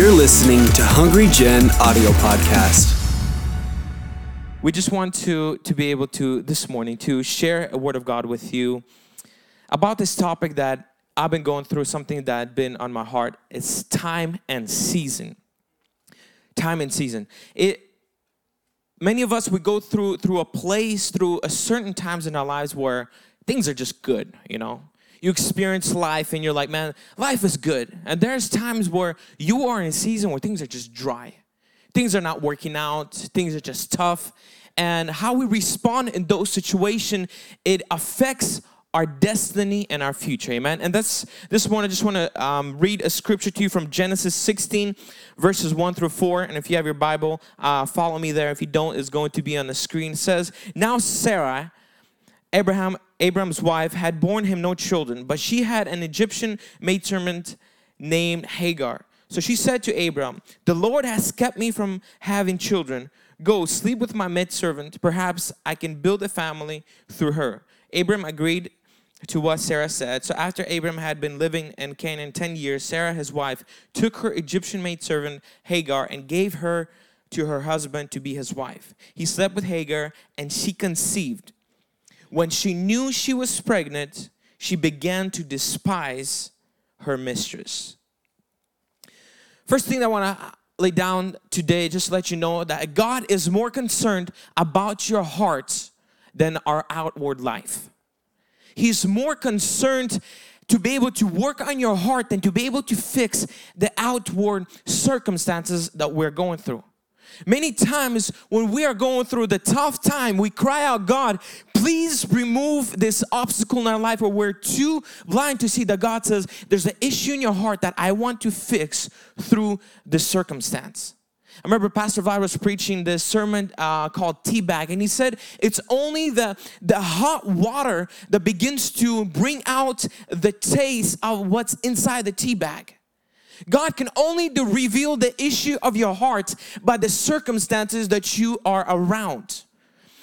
You're listening to Hungry Gen audio podcast. We just want to to be able to this morning to share a word of God with you about this topic that I've been going through something that had been on my heart. It's time and season. Time and season. It many of us we go through through a place through a certain times in our lives where things are just good, you know. You experience life and you're like, man, life is good. And there's times where you are in a season where things are just dry. Things are not working out, things are just tough. And how we respond in those situations, it affects our destiny and our future amen and that's this one i just want to um, read a scripture to you from genesis 16 verses 1 through 4 and if you have your bible uh, follow me there if you don't it's going to be on the screen it says now sarah abraham abraham's wife had borne him no children but she had an egyptian maidservant named hagar so she said to abram the lord has kept me from having children go sleep with my maidservant perhaps i can build a family through her abram agreed to what Sarah said. So after Abram had been living in Canaan 10 years, Sarah, his wife, took her Egyptian maidservant Hagar and gave her to her husband to be his wife. He slept with Hagar and she conceived. When she knew she was pregnant, she began to despise her mistress. First thing I want to lay down today, just let you know that God is more concerned about your heart than our outward life. He's more concerned to be able to work on your heart than to be able to fix the outward circumstances that we're going through. Many times when we are going through the tough time, we cry out, God, please remove this obstacle in our life where we're too blind to see that God says, there's an issue in your heart that I want to fix through the circumstance. I remember Pastor Vi was preaching this sermon uh, called Teabag, and he said it's only the, the hot water that begins to bring out the taste of what's inside the tea bag. God can only reveal the issue of your heart by the circumstances that you are around.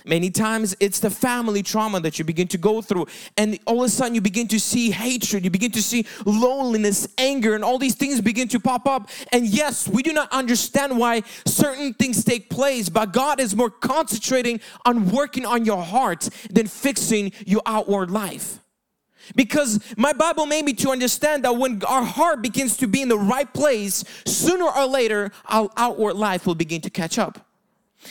Many times it's the family trauma that you begin to go through, and all of a sudden you begin to see hatred, you begin to see loneliness, anger, and all these things begin to pop up. And yes, we do not understand why certain things take place, but God is more concentrating on working on your heart than fixing your outward life. Because my Bible made me to understand that when our heart begins to be in the right place, sooner or later, our outward life will begin to catch up.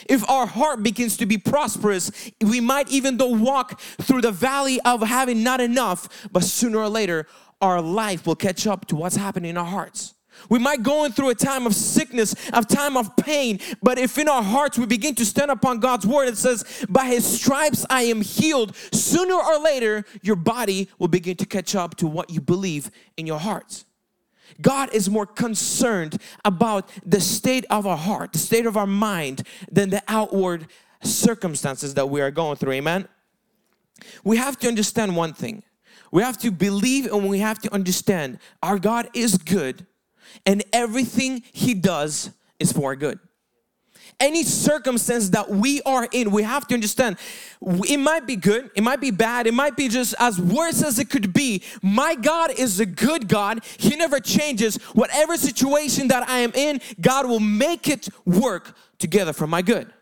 If our heart begins to be prosperous, we might even though walk through the valley of having not enough, but sooner or later, our life will catch up to what's happening in our hearts. We might go in through a time of sickness, a time of pain, but if in our hearts we begin to stand upon God's word, it says, By his stripes I am healed, sooner or later your body will begin to catch up to what you believe in your hearts. God is more concerned about the state of our heart, the state of our mind, than the outward circumstances that we are going through. Amen. We have to understand one thing. We have to believe and we have to understand our God is good and everything He does is for our good any circumstance that we are in, we have to understand it might be good, it might be bad, it might be just as worse as it could be. My God is a good God, He never changes. Whatever situation that I am in, God will make it work together for my good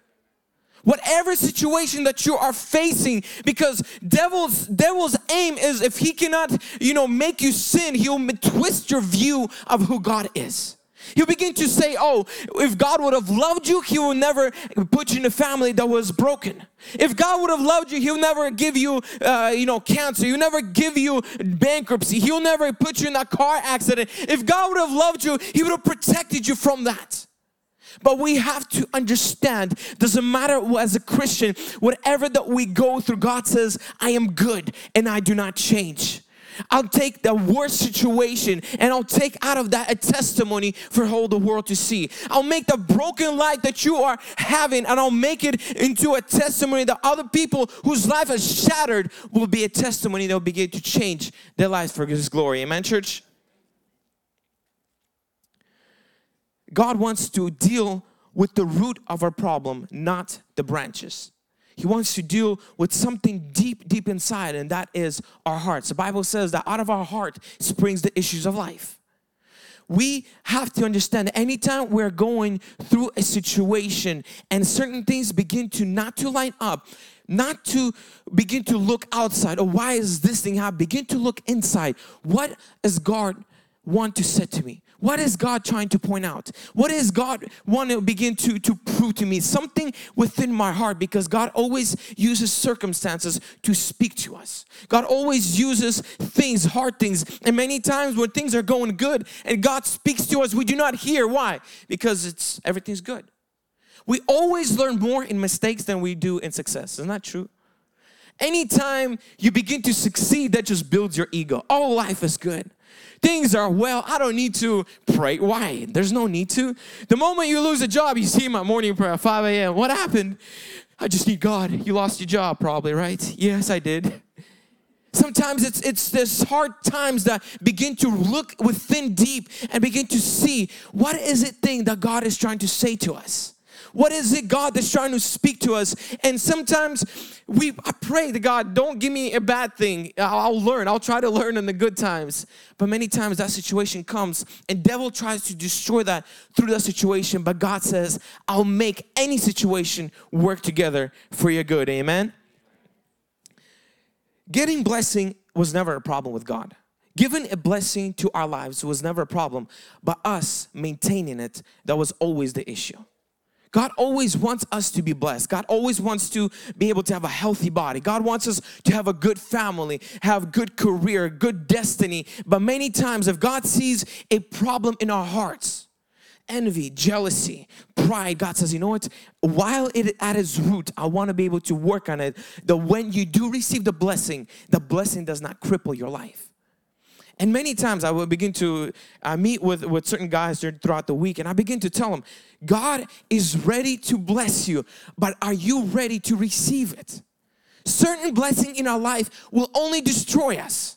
whatever situation that you are facing because devil's devil's aim is if he cannot you know make you sin he'll twist your view of who god is He'll begin to say, Oh, if God would have loved you, He would never put you in a family that was broken. If God would have loved you, He'll never give you, uh, you know, cancer. He'll never give you bankruptcy. He'll never put you in a car accident. If God would have loved you, He would have protected you from that. But we have to understand, doesn't matter as a Christian, whatever that we go through, God says, I am good and I do not change. I'll take the worst situation and I'll take out of that a testimony for all the world to see. I'll make the broken life that you are having and I'll make it into a testimony that other people whose life is shattered will be a testimony that will begin to change their lives for His glory. Amen, church? God wants to deal with the root of our problem, not the branches. He wants to deal with something deep, deep inside, and that is our hearts. The Bible says that out of our heart springs the issues of life. we have to understand that anytime we're going through a situation and certain things begin to not to line up, not to begin to look outside or why is this thing happening, begin to look inside. What does God want to say to me? What is God trying to point out? What is God want to begin to, to prove to me? Something within my heart because God always uses circumstances to speak to us. God always uses things, hard things. And many times when things are going good and God speaks to us, we do not hear. Why? Because it's everything's good. We always learn more in mistakes than we do in success. Isn't that true? Anytime you begin to succeed, that just builds your ego. Oh, life is good. Things are well. I don't need to pray. Why? There's no need to. The moment you lose a job, you see my morning prayer at 5 a.m. What happened? I just need God. You lost your job, probably, right? Yes, I did. Sometimes it's it's this hard times that begin to look within deep and begin to see what is it thing that God is trying to say to us. What is it God that's trying to speak to us? And sometimes we I pray to God, don't give me a bad thing. I'll learn. I'll try to learn in the good times. But many times that situation comes and devil tries to destroy that through that situation. But God says, I'll make any situation work together for your good. Amen. Getting blessing was never a problem with God. Giving a blessing to our lives was never a problem, but us maintaining it, that was always the issue. God always wants us to be blessed. God always wants to be able to have a healthy body. God wants us to have a good family, have good career, good destiny. But many times if God sees a problem in our hearts, envy, jealousy, pride, God says, you know what? While it at its root, I want to be able to work on it. That when you do receive the blessing, the blessing does not cripple your life. And many times I will begin to I meet with, with certain guys throughout the week and I begin to tell them, God is ready to bless you, but are you ready to receive it? Certain blessing in our life will only destroy us.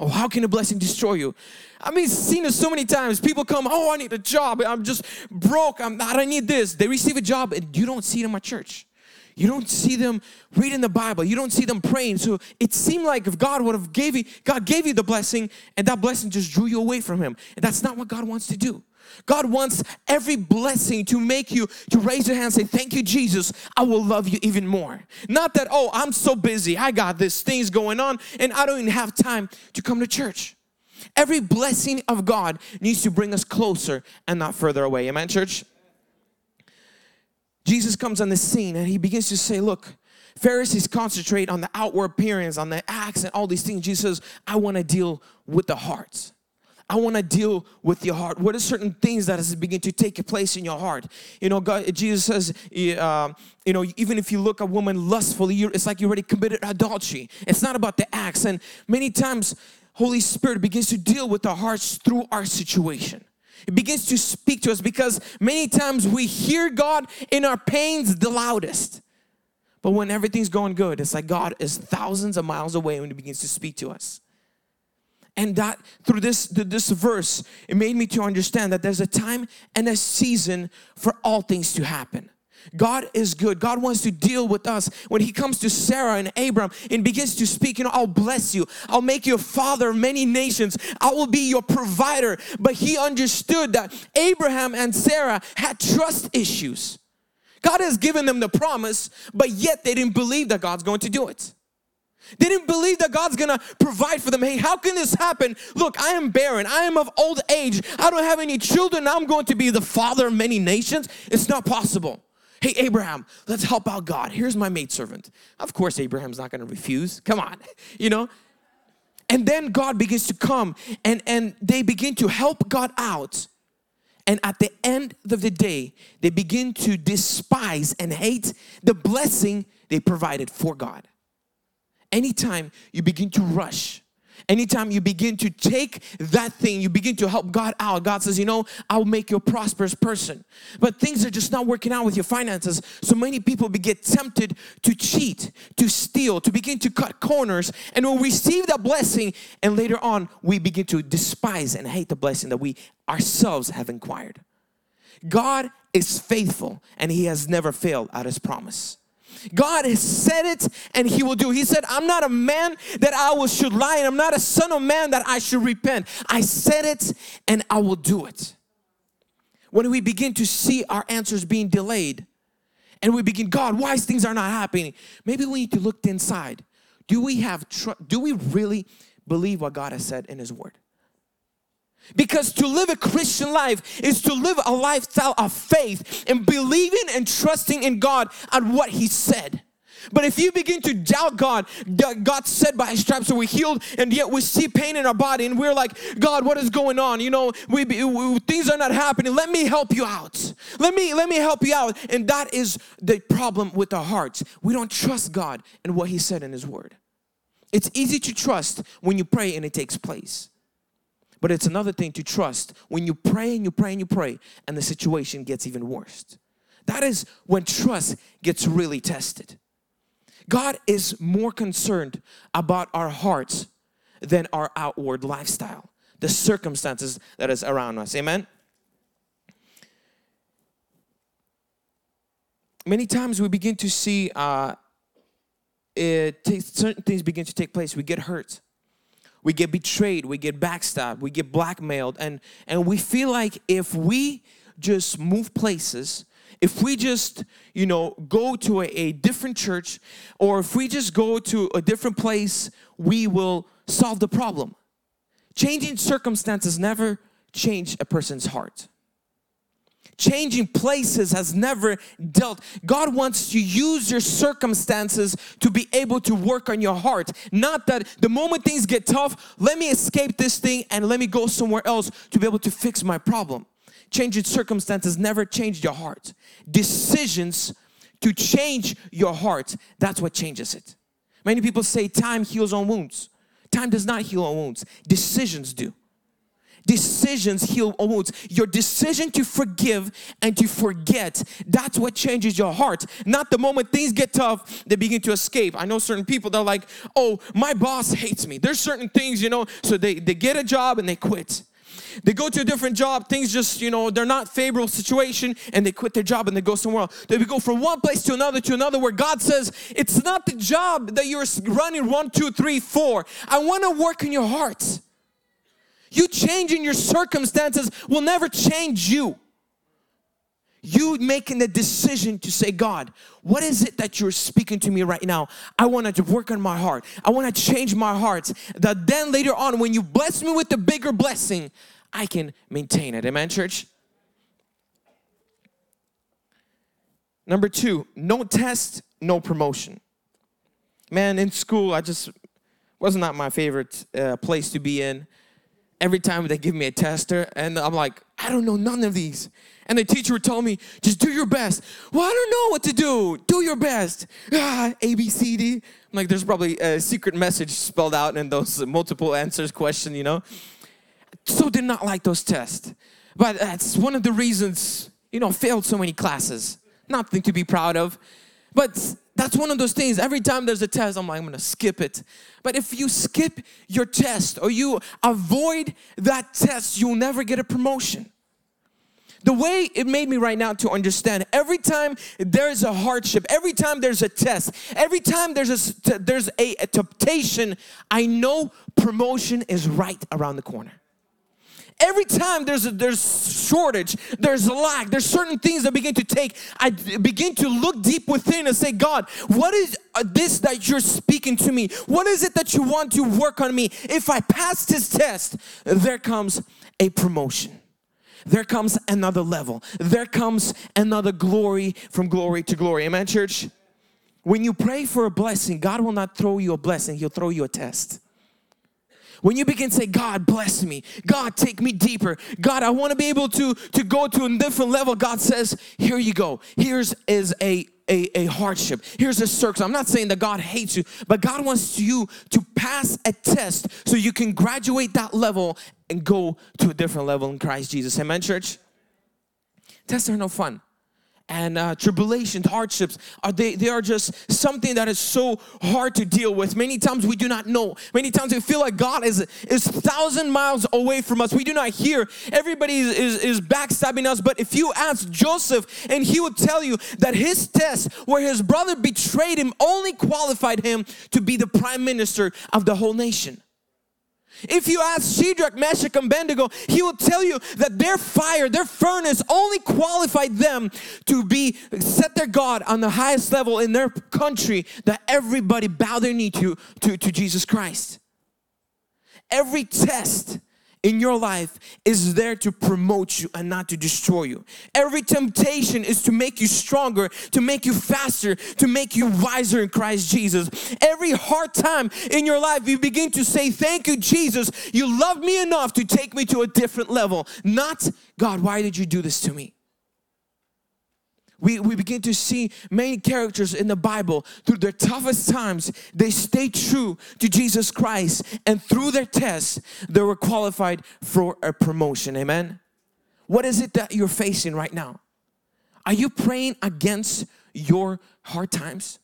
Oh, how can a blessing destroy you? I mean, seen it so many times. People come, oh, I need a job. I'm just broke. I'm not, I need this. They receive a job and you don't see it in my church. You don't see them reading the Bible. You don't see them praying. So it seemed like if God would have gave you, God gave you the blessing and that blessing just drew you away from Him. And that's not what God wants to do. God wants every blessing to make you to raise your hand and say, Thank you, Jesus. I will love you even more. Not that, oh, I'm so busy. I got this things going on and I don't even have time to come to church. Every blessing of God needs to bring us closer and not further away. Amen, church? Jesus comes on the scene and he begins to say, Look, Pharisees concentrate on the outward appearance, on the acts, and all these things. Jesus says, I want to deal with the hearts. I want to deal with your heart. What are certain things that has begin to take place in your heart? You know, God, Jesus says, uh, you know, even if you look at a woman lustfully, it's like you already committed adultery. It's not about the acts. And many times, Holy Spirit begins to deal with our hearts through our situation. It begins to speak to us because many times we hear God in our pains the loudest. But when everything's going good, it's like God is thousands of miles away when He begins to speak to us. And that through this this verse, it made me to understand that there's a time and a season for all things to happen. God is good. God wants to deal with us. When He comes to Sarah and Abram and begins to speak, you know, I'll bless you. I'll make you a father of many nations. I will be your provider. But he understood that Abraham and Sarah had trust issues. God has given them the promise, but yet they didn't believe that God's going to do it. They didn't believe that God's gonna provide for them. Hey, how can this happen? Look, I am barren. I am of old age. I don't have any children. I'm going to be the father of many nations. It's not possible. Hey, Abraham, let's help out God. Here's my maidservant. Of course, Abraham's not going to refuse. Come on, you know? And then God begins to come and, and they begin to help God out. And at the end of the day, they begin to despise and hate the blessing they provided for God. Anytime you begin to rush Anytime you begin to take that thing, you begin to help God out. God says, You know, I'll make you a prosperous person. But things are just not working out with your finances. So many people get tempted to cheat, to steal, to begin to cut corners. And we'll receive that blessing. And later on, we begin to despise and hate the blessing that we ourselves have inquired. God is faithful and He has never failed at His promise. God has said it and he will do. He said, I'm not a man that I will should lie and I'm not a son of man that I should repent. I said it and I will do it. When we begin to see our answers being delayed and we begin, God, why things are not happening? Maybe we need to look inside. Do we have, tr- do we really believe what God has said in his word? Because to live a Christian life is to live a lifestyle of faith and believing and trusting in God at what He said. But if you begin to doubt God, God said by His stripes are we healed, and yet we see pain in our body, and we're like, God, what is going on? You know, we, we, things are not happening. Let me help you out. Let me let me help you out. And that is the problem with our hearts. We don't trust God and what He said in His Word. It's easy to trust when you pray and it takes place. But it's another thing to trust when you pray and you pray and you pray and the situation gets even worse. That is when trust gets really tested. God is more concerned about our hearts than our outward lifestyle, the circumstances that is around us. Amen. Many times we begin to see uh, it certain things begin to take place. We get hurt we get betrayed, we get backstabbed, we get blackmailed, and, and we feel like if we just move places, if we just, you know, go to a, a different church, or if we just go to a different place, we will solve the problem. Changing circumstances never change a person's heart. Changing places has never dealt. God wants to use your circumstances to be able to work on your heart. Not that the moment things get tough, let me escape this thing and let me go somewhere else to be able to fix my problem. Changing circumstances never change your heart. Decisions to change your heart, that's what changes it. Many people say time heals all wounds. Time does not heal all wounds, decisions do. Decisions heal wounds. Your decision to forgive and to forget, that's what changes your heart. Not the moment things get tough, they begin to escape. I know certain people that are like, oh, my boss hates me. There's certain things, you know, so they, they get a job and they quit. They go to a different job, things just, you know, they're not favorable situation and they quit their job and they go somewhere else. They go from one place to another to another where God says, it's not the job that you're running one, two, three, four. I want to work in your heart. You changing your circumstances will never change you. You making the decision to say, God, what is it that you're speaking to me right now? I want to work on my heart. I want to change my heart. That then later on, when you bless me with the bigger blessing, I can maintain it. Amen, church? Number two, no test, no promotion. Man, in school, I just was not my favorite uh, place to be in every time they give me a tester and I'm like, I don't know none of these. And the teacher would tell me, just do your best. Well, I don't know what to do. Do your best. Ah, A, B, C, D. I'm like, there's probably a secret message spelled out in those multiple answers question, you know? So did not like those tests. But that's one of the reasons, you know, failed so many classes. Nothing to be proud of. But that's one of those things. Every time there's a test, I'm like, I'm gonna skip it. But if you skip your test or you avoid that test, you'll never get a promotion. The way it made me right now to understand every time there's a hardship, every time there's a test, every time there's a, there's a, a temptation, I know promotion is right around the corner. Every time there's a there's shortage, there's a lack, there's certain things that begin to take. I begin to look deep within and say, God, what is uh, this that you're speaking to me? What is it that you want to work on me? If I pass this test, there comes a promotion. There comes another level. There comes another glory from glory to glory. Amen, church? When you pray for a blessing, God will not throw you a blessing, He'll throw you a test. When you begin to say, God bless me, God take me deeper, God, I want to be able to, to go to a different level, God says, here you go. Here's is a a, a, hardship. Here's a circle. I'm not saying that God hates you, but God wants you to pass a test so you can graduate that level and go to a different level in Christ Jesus. Amen, church? Tests are no fun. And uh, tribulations, hardships, are they, they are just something that is so hard to deal with. Many times we do not know. Many times we feel like God is is thousand miles away from us. We do not hear. Everybody is, is, is backstabbing us. But if you ask Joseph, and he would tell you that his test, where his brother betrayed him, only qualified him to be the prime minister of the whole nation. If you ask Shadrach, Meshach, and Abednego, he will tell you that their fire, their furnace only qualified them to be set their God on the highest level in their country that everybody bow their knee to, to, to Jesus Christ. Every test in your life is there to promote you and not to destroy you. Every temptation is to make you stronger, to make you faster, to make you wiser in Christ Jesus. Every hard time in your life, you begin to say, Thank you, Jesus. You love me enough to take me to a different level. Not, God, why did you do this to me? We, we begin to see many characters in the Bible through their toughest times, they stayed true to Jesus Christ, and through their tests, they were qualified for a promotion. Amen. What is it that you're facing right now? Are you praying against your hard times?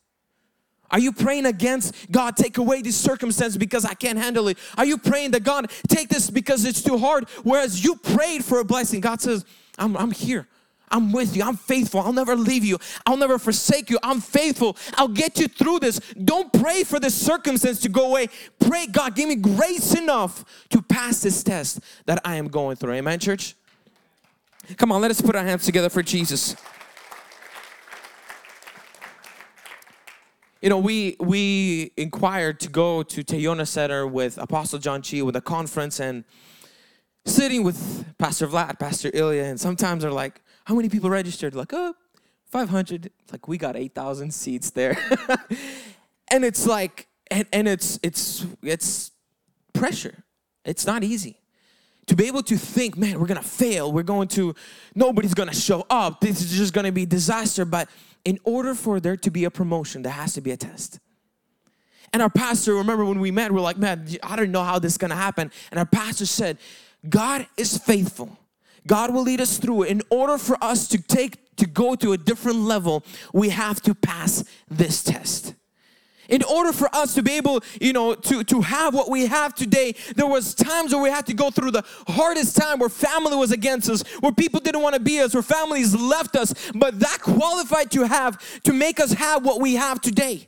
Are you praying against God, take away this circumstance because I can't handle it? Are you praying that God, take this because it's too hard? Whereas you prayed for a blessing, God says, I'm, I'm here. I'm with you. I'm faithful. I'll never leave you. I'll never forsake you. I'm faithful. I'll get you through this. Don't pray for this circumstance to go away. Pray, God, give me grace enough to pass this test that I am going through. Amen, church? Come on, let us put our hands together for Jesus. You know, we we inquired to go to Teyona Center with Apostle John Chi with a conference and sitting with Pastor Vlad, Pastor Ilya, and sometimes they're like, how many people registered? Like, oh, 500. It's like, we got 8,000 seats there. and it's like, and, and it's, it's, it's pressure. It's not easy. To be able to think, man, we're gonna fail, we're going to, nobody's gonna show up, this is just gonna be disaster. But in order for there to be a promotion, there has to be a test. And our pastor, remember when we met, we're like, man, I don't know how this is gonna happen. And our pastor said, God is faithful God will lead us through. In order for us to take to go to a different level, we have to pass this test. In order for us to be able, you know, to, to have what we have today, there was times where we had to go through the hardest time where family was against us, where people didn't want to be us, where families left us, but that qualified to have, to make us have what we have today.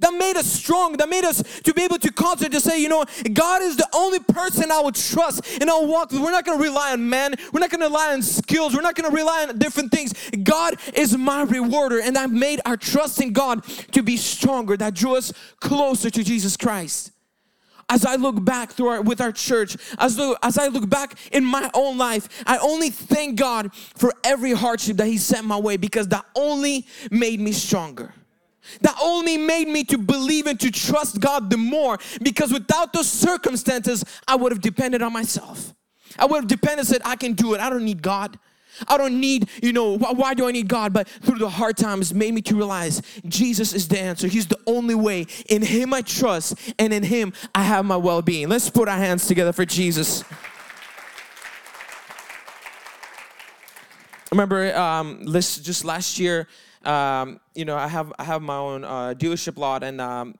That made us strong. That made us to be able to concentrate to say, you know, God is the only person I will trust and I'll walk with. We're not going to rely on man. We're not going to rely on skills. We're not going to rely on different things. God is my rewarder, and that made our trust in God to be stronger. That drew us closer to Jesus Christ. As I look back through our, with our church, as, as I look back in my own life, I only thank God for every hardship that He sent my way because that only made me stronger that only made me to believe and to trust God the more because without those circumstances, I would have depended on myself. I would have depended said, I can do it. I don't need God. I don't need, you know, why, why, do I need God? But through the hard times made me to realize Jesus is the answer. He's the only way. In Him I trust, and in Him I have my well being. Let's put our hands together for Jesus. Remember, um, this, just last year, um, you know, I have I have my own uh, dealership lot, and um,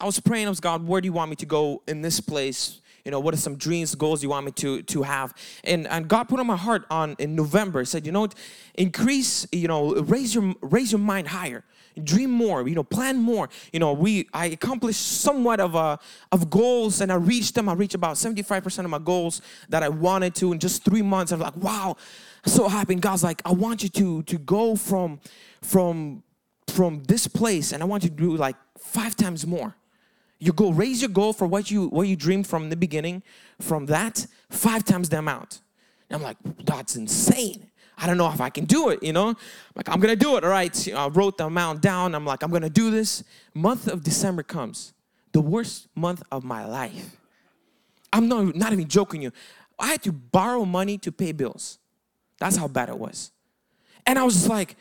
I was praying, I was God, where do you want me to go in this place? You know, what are some dreams, goals you want me to to have? And and God put on my heart on in November. Said, you know, increase, you know, raise your raise your mind higher dream more you know plan more you know we i accomplished somewhat of a of goals and i reached them i reached about 75% of my goals that i wanted to in just three months i was like wow so happy god's like i want you to to go from from from this place and I want you to do like five times more. You go raise your goal for what you what you dreamed from the beginning, from that five times the amount. And I'm like, that's insane. I don't know if I can do it, you know? like, I'm gonna do it. All right. I wrote the amount down. I'm like, I'm gonna do this. Month of December comes, the worst month of my life. I'm not, not even joking you. I had to borrow money to pay bills. That's how bad it was. And I was just like,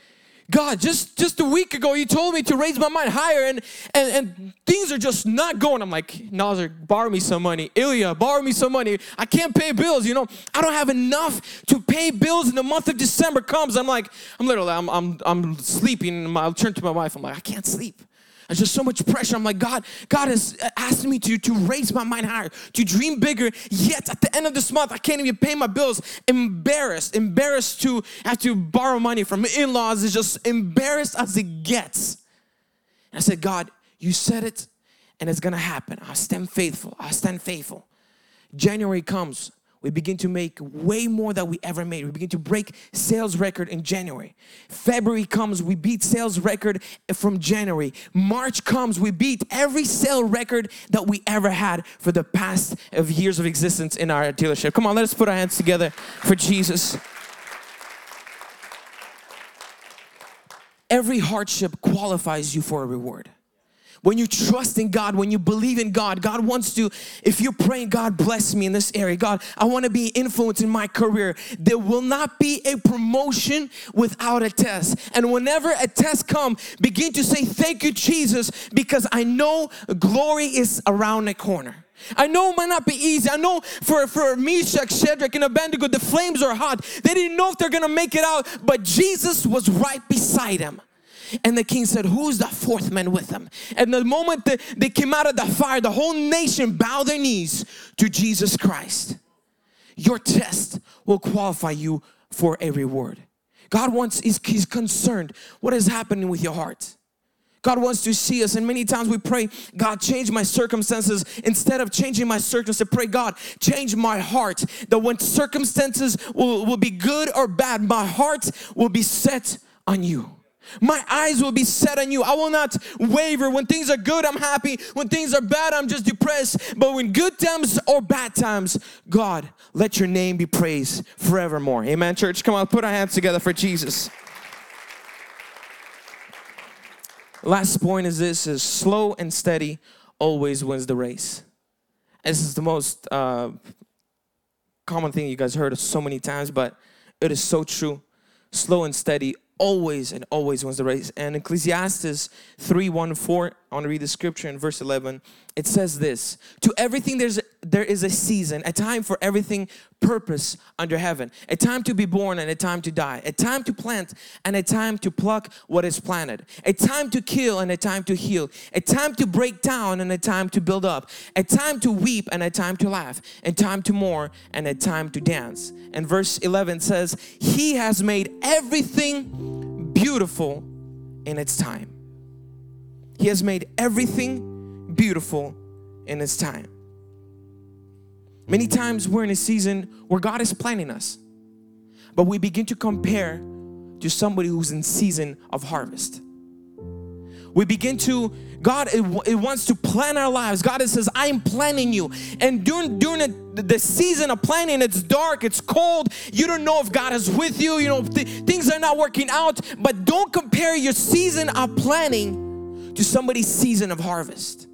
God, just just a week ago, you told me to raise my mind higher, and and, and things are just not going. I'm like, Nazar, borrow me some money. Ilya, borrow me some money. I can't pay bills. You know, I don't have enough to pay bills. And the month of December comes. I'm like, I'm literally, I'm I'm I'm sleeping. I'll turn to my wife. I'm like, I can't sleep. There's just so much pressure. I'm like, God, God has asked me to, to raise my mind higher, to dream bigger. Yet at the end of this month, I can't even pay my bills. Embarrassed, embarrassed to have to borrow money from in-laws. Is just embarrassed as it gets. And I said, God, you said it, and it's gonna happen. I'll stand faithful. I'll stand faithful. January comes we begin to make way more than we ever made. We begin to break sales record in January. February comes, we beat sales record from January. March comes, we beat every sale record that we ever had for the past of years of existence in our dealership. Come on, let us put our hands together for Jesus. Every hardship qualifies you for a reward. When you trust in God, when you believe in God, God wants to, if you're praying, God bless me in this area. God, I want to be influenced in my career. There will not be a promotion without a test. And whenever a test come, begin to say, thank you, Jesus, because I know glory is around the corner. I know it might not be easy. I know for, for Meshach, Shadrach, and Abednego, the flames are hot. They didn't know if they're gonna make it out, but Jesus was right beside them. And the king said, Who's the fourth man with them? And the moment that they came out of the fire, the whole nation bowed their knees to Jesus Christ. Your test will qualify you for a reward. God wants, he's, he's concerned what is happening with your heart. God wants to see us, and many times we pray, God, change my circumstances. Instead of changing my circumstances, pray, God, change my heart. That when circumstances will, will be good or bad, my heart will be set on you. My eyes will be set on you. I will not waver. When things are good, I'm happy. When things are bad, I'm just depressed. But when good times or bad times, God, let your name be praised forevermore. Amen, church. Come on, put our hands together for Jesus. Last point is this is slow and steady always wins the race. This is the most uh, common thing you guys heard so many times, but it is so true. Slow and steady always and always wins the race. And Ecclesiastes 3 1 4, I want to read the scripture in verse 11. It says this To everything there's there is a season, a time for everything purpose under heaven, a time to be born and a time to die, a time to plant and a time to pluck what is planted, a time to kill and a time to heal, a time to break down and a time to build up, a time to weep and a time to laugh, a time to mourn and a time to dance. And verse 11 says, He has made everything beautiful in its time. He has made everything beautiful in its time. Many times we're in a season where God is planning us, but we begin to compare to somebody who's in season of harvest. We begin to, God it, it wants to plan our lives. God it says, I am planning you. And during, during the, the season of planning, it's dark, it's cold. You don't know if God is with you. You know, th- things are not working out. But don't compare your season of planning to somebody's season of harvest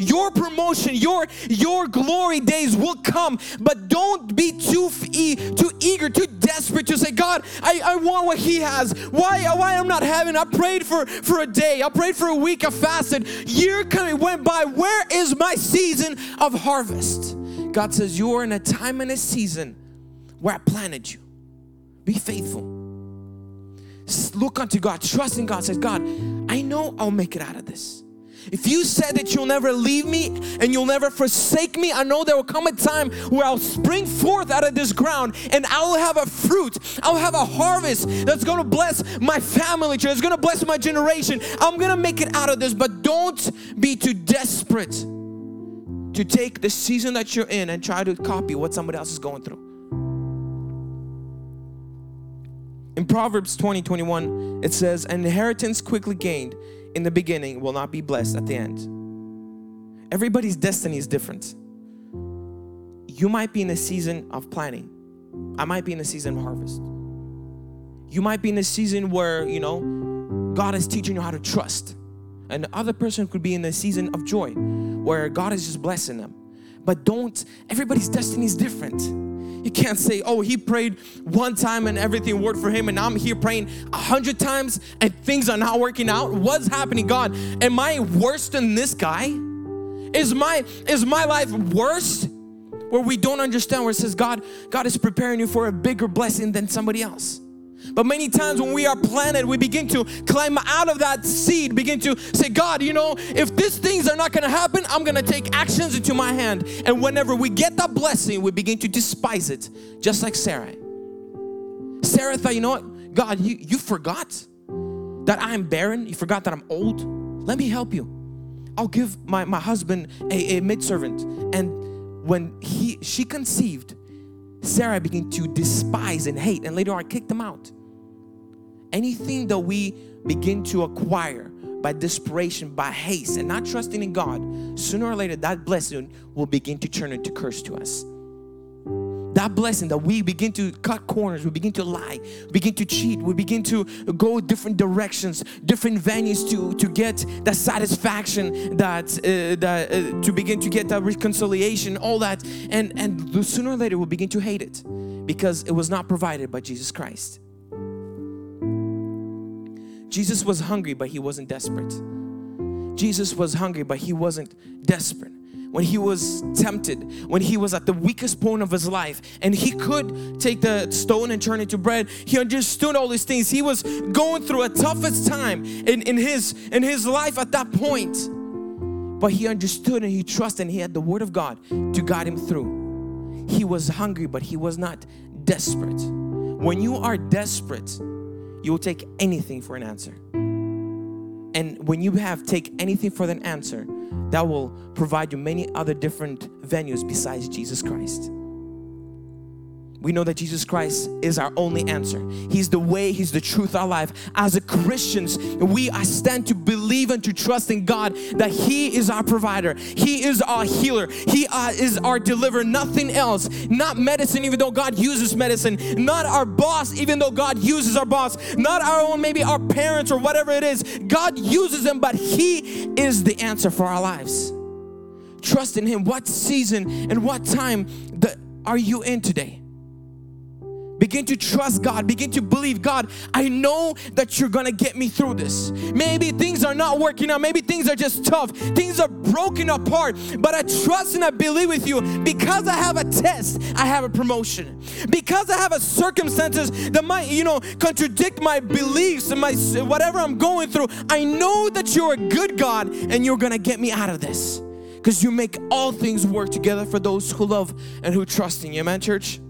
your promotion, your your glory days will come. But don't be too too eager, too desperate to say, God, I, I want what He has. Why why I'm not having? I prayed for for a day. I prayed for a week. I fasted. Year coming went by. Where is my season of harvest? God says you're in a time and a season where I planted you. Be faithful. Look unto God, trust in God. Says God, I know I'll make it out of this. If you said that you'll never leave me and you'll never forsake me, I know there will come a time where I'll spring forth out of this ground and I will have a fruit. I'll have a harvest that's going to bless my family, it's going to bless my generation. I'm going to make it out of this, but don't be too desperate to take the season that you're in and try to copy what somebody else is going through. In Proverbs 20 21, it says, An inheritance quickly gained in the beginning will not be blessed at the end. Everybody's destiny is different. You might be in a season of planning. I might be in a season of harvest. You might be in a season where, you know, God is teaching you how to trust. And the other person could be in a season of joy where God is just blessing them. But don't, everybody's destiny is different. You can't say, oh, he prayed one time and everything worked for him, and I'm here praying a hundred times and things are not working out. What's happening, God? Am I worse than this guy? Is my is my life worse? Where we don't understand where it says God, God is preparing you for a bigger blessing than somebody else. But many times when we are planted, we begin to climb out of that seed, begin to say, God, you know, if these things are not going to happen, I'm going to take actions into my hand. And whenever we get that blessing, we begin to despise it, just like Sarah. Sarah thought, you know what? God, you, you forgot that I'm barren. You forgot that I'm old. Let me help you. I'll give my, my husband a, a maidservant. And when he she conceived, Sarah began to despise and hate, and later on kicked them out. Anything that we begin to acquire by desperation, by haste, and not trusting in God, sooner or later that blessing will begin to turn into curse to us. That blessing that we begin to cut corners, we begin to lie, begin to cheat, we begin to go different directions, different venues to, to get that satisfaction, that uh, that uh, to begin to get that reconciliation, all that, and and sooner or later we'll begin to hate it because it was not provided by Jesus Christ. Jesus was hungry, but he wasn't desperate. Jesus was hungry, but he wasn't desperate. When he was tempted, when he was at the weakest point of his life, and he could take the stone and turn it to bread, he understood all these things. He was going through a toughest time in, in, his, in his life at that point. But he understood and he trusted and he had the word of God to guide him through. He was hungry, but he was not desperate. When you are desperate, you will take anything for an answer. And when you have take anything for an answer, that will provide you many other different venues besides Jesus Christ. We know that Jesus Christ is our only answer. He's the way, He's the truth, our life. As a Christians, we stand to believe and to trust in God that He is our provider, He is our healer, He uh, is our deliverer, nothing else. Not medicine, even though God uses medicine, not our boss, even though God uses our boss, not our own, maybe our parents or whatever it is. God uses them, but He is the answer for our lives. Trust in Him. What season and what time the, are you in today? Begin to trust God. Begin to believe God. I know that you're gonna get me through this. Maybe things are not working out. Maybe things are just tough. Things are broken apart. But I trust and I believe with you because I have a test, I have a promotion. Because I have a circumstances that might, you know, contradict my beliefs and my whatever I'm going through. I know that you're a good God and you're gonna get me out of this. Because you make all things work together for those who love and who trust in you. Amen, church?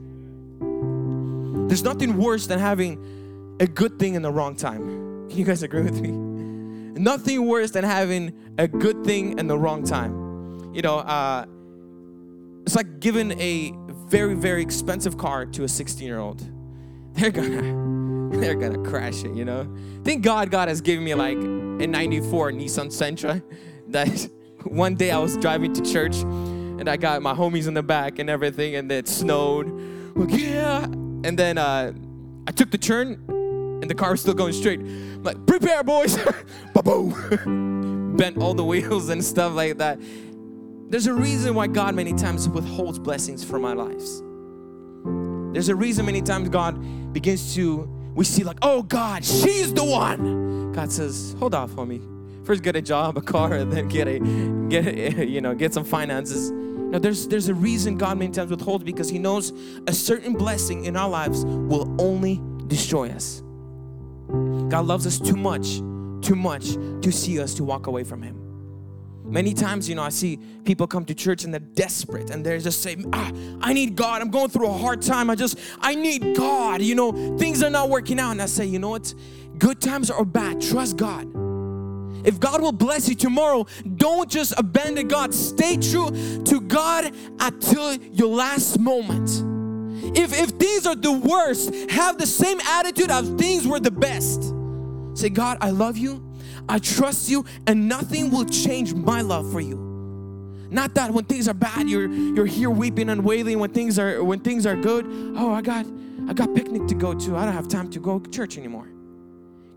There's nothing worse than having a good thing in the wrong time. Can you guys agree with me? Nothing worse than having a good thing in the wrong time. You know, uh, it's like giving a very, very expensive car to a 16 year old. They're gonna, they're gonna crash it, you know? Thank God God has given me like a 94 Nissan Sentra that one day I was driving to church and I got my homies in the back and everything and it snowed. Like, yeah, and then uh, I took the turn, and the car was still going straight. I'm like, prepare, boys! Bent all the wheels and stuff like that. There's a reason why God many times withholds blessings from our lives. There's a reason many times God begins to, we see like, oh God, she's the one. God says, hold off, homie. First get a job, a car, and then get a, get a, you know, get some finances now, there's, there's a reason God many times withholds because He knows a certain blessing in our lives will only destroy us. God loves us too much, too much to see us to walk away from Him. Many times, you know, I see people come to church and they're desperate and they're just saying, ah, I need God. I'm going through a hard time. I just, I need God. You know, things are not working out. And I say, you know what? Good times or bad, trust God. If God will bless you tomorrow, don't just abandon God. Stay true to God until your last moment. If, if things are the worst, have the same attitude of things were the best. Say, God, I love you, I trust you, and nothing will change my love for you. Not that when things are bad, you're you're here weeping and wailing. When things are when things are good, oh, I got I got picnic to go to. I don't have time to go to church anymore.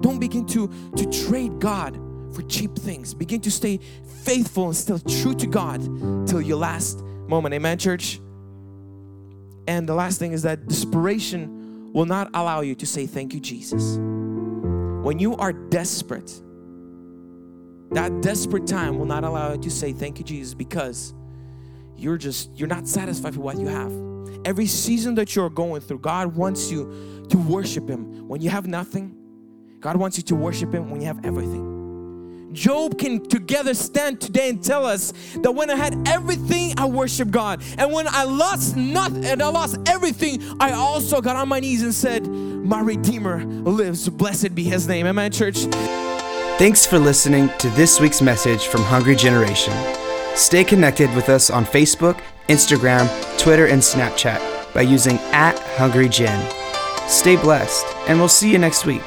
Don't begin to to trade God for cheap things. Begin to stay faithful and still true to God till your last moment. Amen, church? And the last thing is that desperation will not allow you to say, Thank you, Jesus. When you are desperate, that desperate time will not allow you to say, Thank you, Jesus, because you're just, you're not satisfied with what you have. Every season that you're going through, God wants you to worship Him. When you have nothing, God wants you to worship Him when you have everything. Job can together stand today and tell us that when I had everything, I worshiped God. And when I lost nothing and I lost everything, I also got on my knees and said, My Redeemer lives. Blessed be his name. Amen, church. Thanks for listening to this week's message from Hungry Generation. Stay connected with us on Facebook, Instagram, Twitter, and Snapchat by using at Hungry Gen. Stay blessed, and we'll see you next week.